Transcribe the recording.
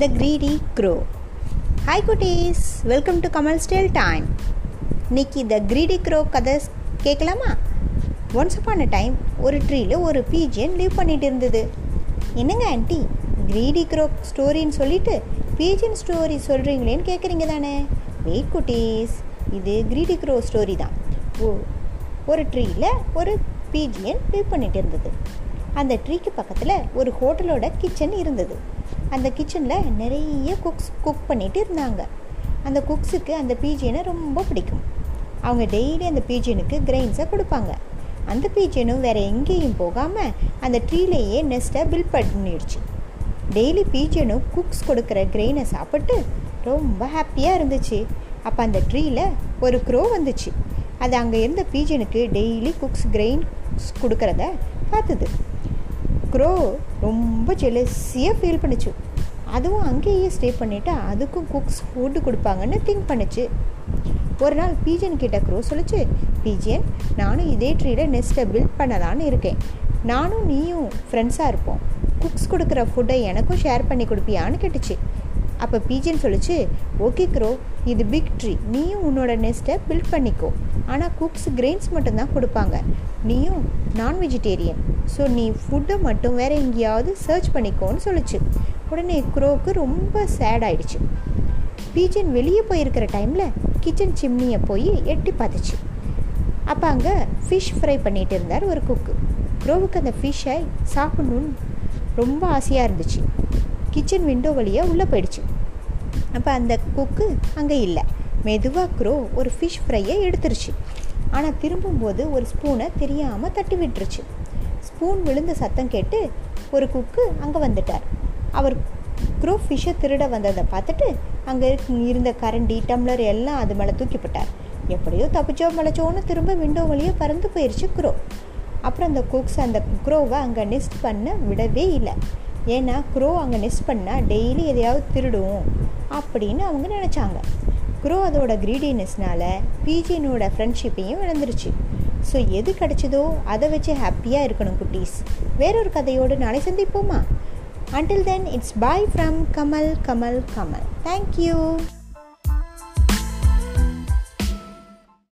த greedy crow hi குட்டீஸ் welcome to Kamal tale time இன்னைக்கு the greedy grow கதை கேட்கலாமா? ஒன்ஸ் அப்பான் அ டைம் ஒரு ட்ரீல ஒரு பீஜியன் லீவ் பண்ணிட்டு இருந்தது. என்னங்க ஆண்டி க்ரீடி க்ரோ ஸ்டோரின்னு சொல்லிட்டு பீஜியன் ஸ்டோரி சொல்கிறீங்களேன்னு கேட்குறீங்க தானே? வெயிட் குட்டீஸ் இது க்ரீடி க்ரோ ஸ்டோரி தான். ஓ ஒரு ட்ரீல ஒரு பீஜியன் லீவ் பண்ணிட்டு இருந்தது. அந்த ட்ரீக்கு பக்கத்தில் ஒரு ஹோட்டலோட கிச்சன் இருந்தது. அந்த கிச்சனில் நிறைய குக்ஸ் குக் பண்ணிட்டு இருந்தாங்க. அந்த குக்ஸுக்கு அந்த பீஜியனை ரொம்ப பிடிக்கும். அவங்க டெய்லி அந்த பீஜியனுக்கு கிரெயின்ஸை கொடுப்பாங்க. அந்த பீஜியனும் வேறு எங்கேயும் போகாமல் அந்த ட்ரீலேயே நெஸ்ட்டை பில் பண்ணிடுச்சு. டெய்லி பீஜியனும் குக்ஸ் கொடுக்குற கிரெயினை சாப்பிட்டு ரொம்ப ஹாப்பியாக இருந்துச்சு. அப்போ அந்த ட்ரீயில் ஒரு க்ரோ வந்துச்சு. அது அங்கே இருந்த பீஜனுக்கு டெய்லி குக்ஸ் கிரெயின்ஸ் கொடுக்குறத பார்த்துது. க்ரோ ரொம்ப ஜெலஸியாக ஃபீல் பண்ணுச்சு. அதுவும் அங்கேயே ஸ்டே பண்ணிவிட்டு அதுக்கும் குக்ஸ் ஃபுட்டு கொடுப்பாங்கன்னு திங்க் பண்ணுச்சு. ஒரு நாள் பீஜன் கிட்ட க்ரோ சொல்லிச்சு பீஜன் நானும் இதே ட்ரீயில் நெஸ்ட்டை பில்ட் பண்ணலான்னு இருக்கேன். நானும் நீயும் ஃப்ரெண்ட்ஸாக இருப்போம். குக்ஸ் கொடுக்குற ஃபுட்டை எனக்கும் ஷேர் பண்ணி கொடுப்பியான்னு கேட்டுச்சு. அப்போ பீஜின்னு சொல்லிச்சு ஓகே க்ரோ இது பிக் ட்ரீ நீயும் உன்னோட நெஸ்ட்டை பில்ட் பண்ணிக்கோ. ஆனால் குக்ஸ் கிரெயின்ஸ் மட்டும்தான் கொடுப்பாங்க. நீயும் நான் வெஜிடேரியன் ஸோ நீ ஃபுட்டை மட்டும் வேறு எங்கேயாவது சர்ச் பண்ணிக்கோன்னு சொல்லிச்சு. உடனே க்ரோவுக்கு ரொம்ப சேட் ஆயிடுச்சு. பீஜன் வெளியே போயிருக்கிற டைமில் கிச்சன் சிம்னியை போய் எட்டி பார்த்துச்சு. அப்போ அங்கே ஃபிஷ் ஃப்ரை பண்ணிகிட்டு இருந்தார் ஒரு குக்கு க்ரோவுக்கு அந்த ஃபிஷ்ஷை சாப்பிட்ணுன்னு ரொம்ப ஆசையாக இருந்துச்சு. கிச்சன் விண்டோ வழியாக உள்ளே போயிடுச்சு. அப்போ அந்த குக்கு அங்கே இல்லை. மெதுவாக க்ரோ ஒரு ஃபிஷ் ஃப்ரையை எடுத்துருச்சு. ஆனால் திரும்பும்போது ஒரு ஸ்பூனை தெரியாமல் தட்டி விட்டுருச்சு. ஸ்பூன் விழுந்த சத்தம் கேட்டு ஒரு குக்கு அங்கே வந்துட்டார். அவர் க்ரோ ஃபிஷ்ஷை திருட வந்ததை பார்த்துட்டு அங்கே இருந்த கரண்டி டம்ளர் எல்லாம் அது மேலே தூக்கிப்பட்டார் எப்படியோ தப்பிச்சோ மலைச்சோன்னு திரும்ப விண்டோ வழியே பறந்து போயிடுச்சு க்ரோ அப்புறம் அந்த குக்ஸ் அந்த க்ரோவை அங்கே நெஸ்ட் பண்ண விடவே இல்லை. ஏன்னா க்ரோ அங்கே நெஸ்ட் பண்ணால் டெய்லி எதையாவது திருடும் அப்படின்னு அவங்க நினச்சாங்க. க்ரோ அதோட க்ரீடினஸ்னால பீஜினோட ஃப்ரெண்ட்ஷிப்பையும் இழந்துருச்சு ஸோ எது கிடச்சதோ அதை வச்சு ஹாப்பியாக இருக்கணும் குட்டீஸ். வேறொரு கதையோடு நாளை சந்திப்போமா? Until then it's bye from Kamal Kamal Kamal thank you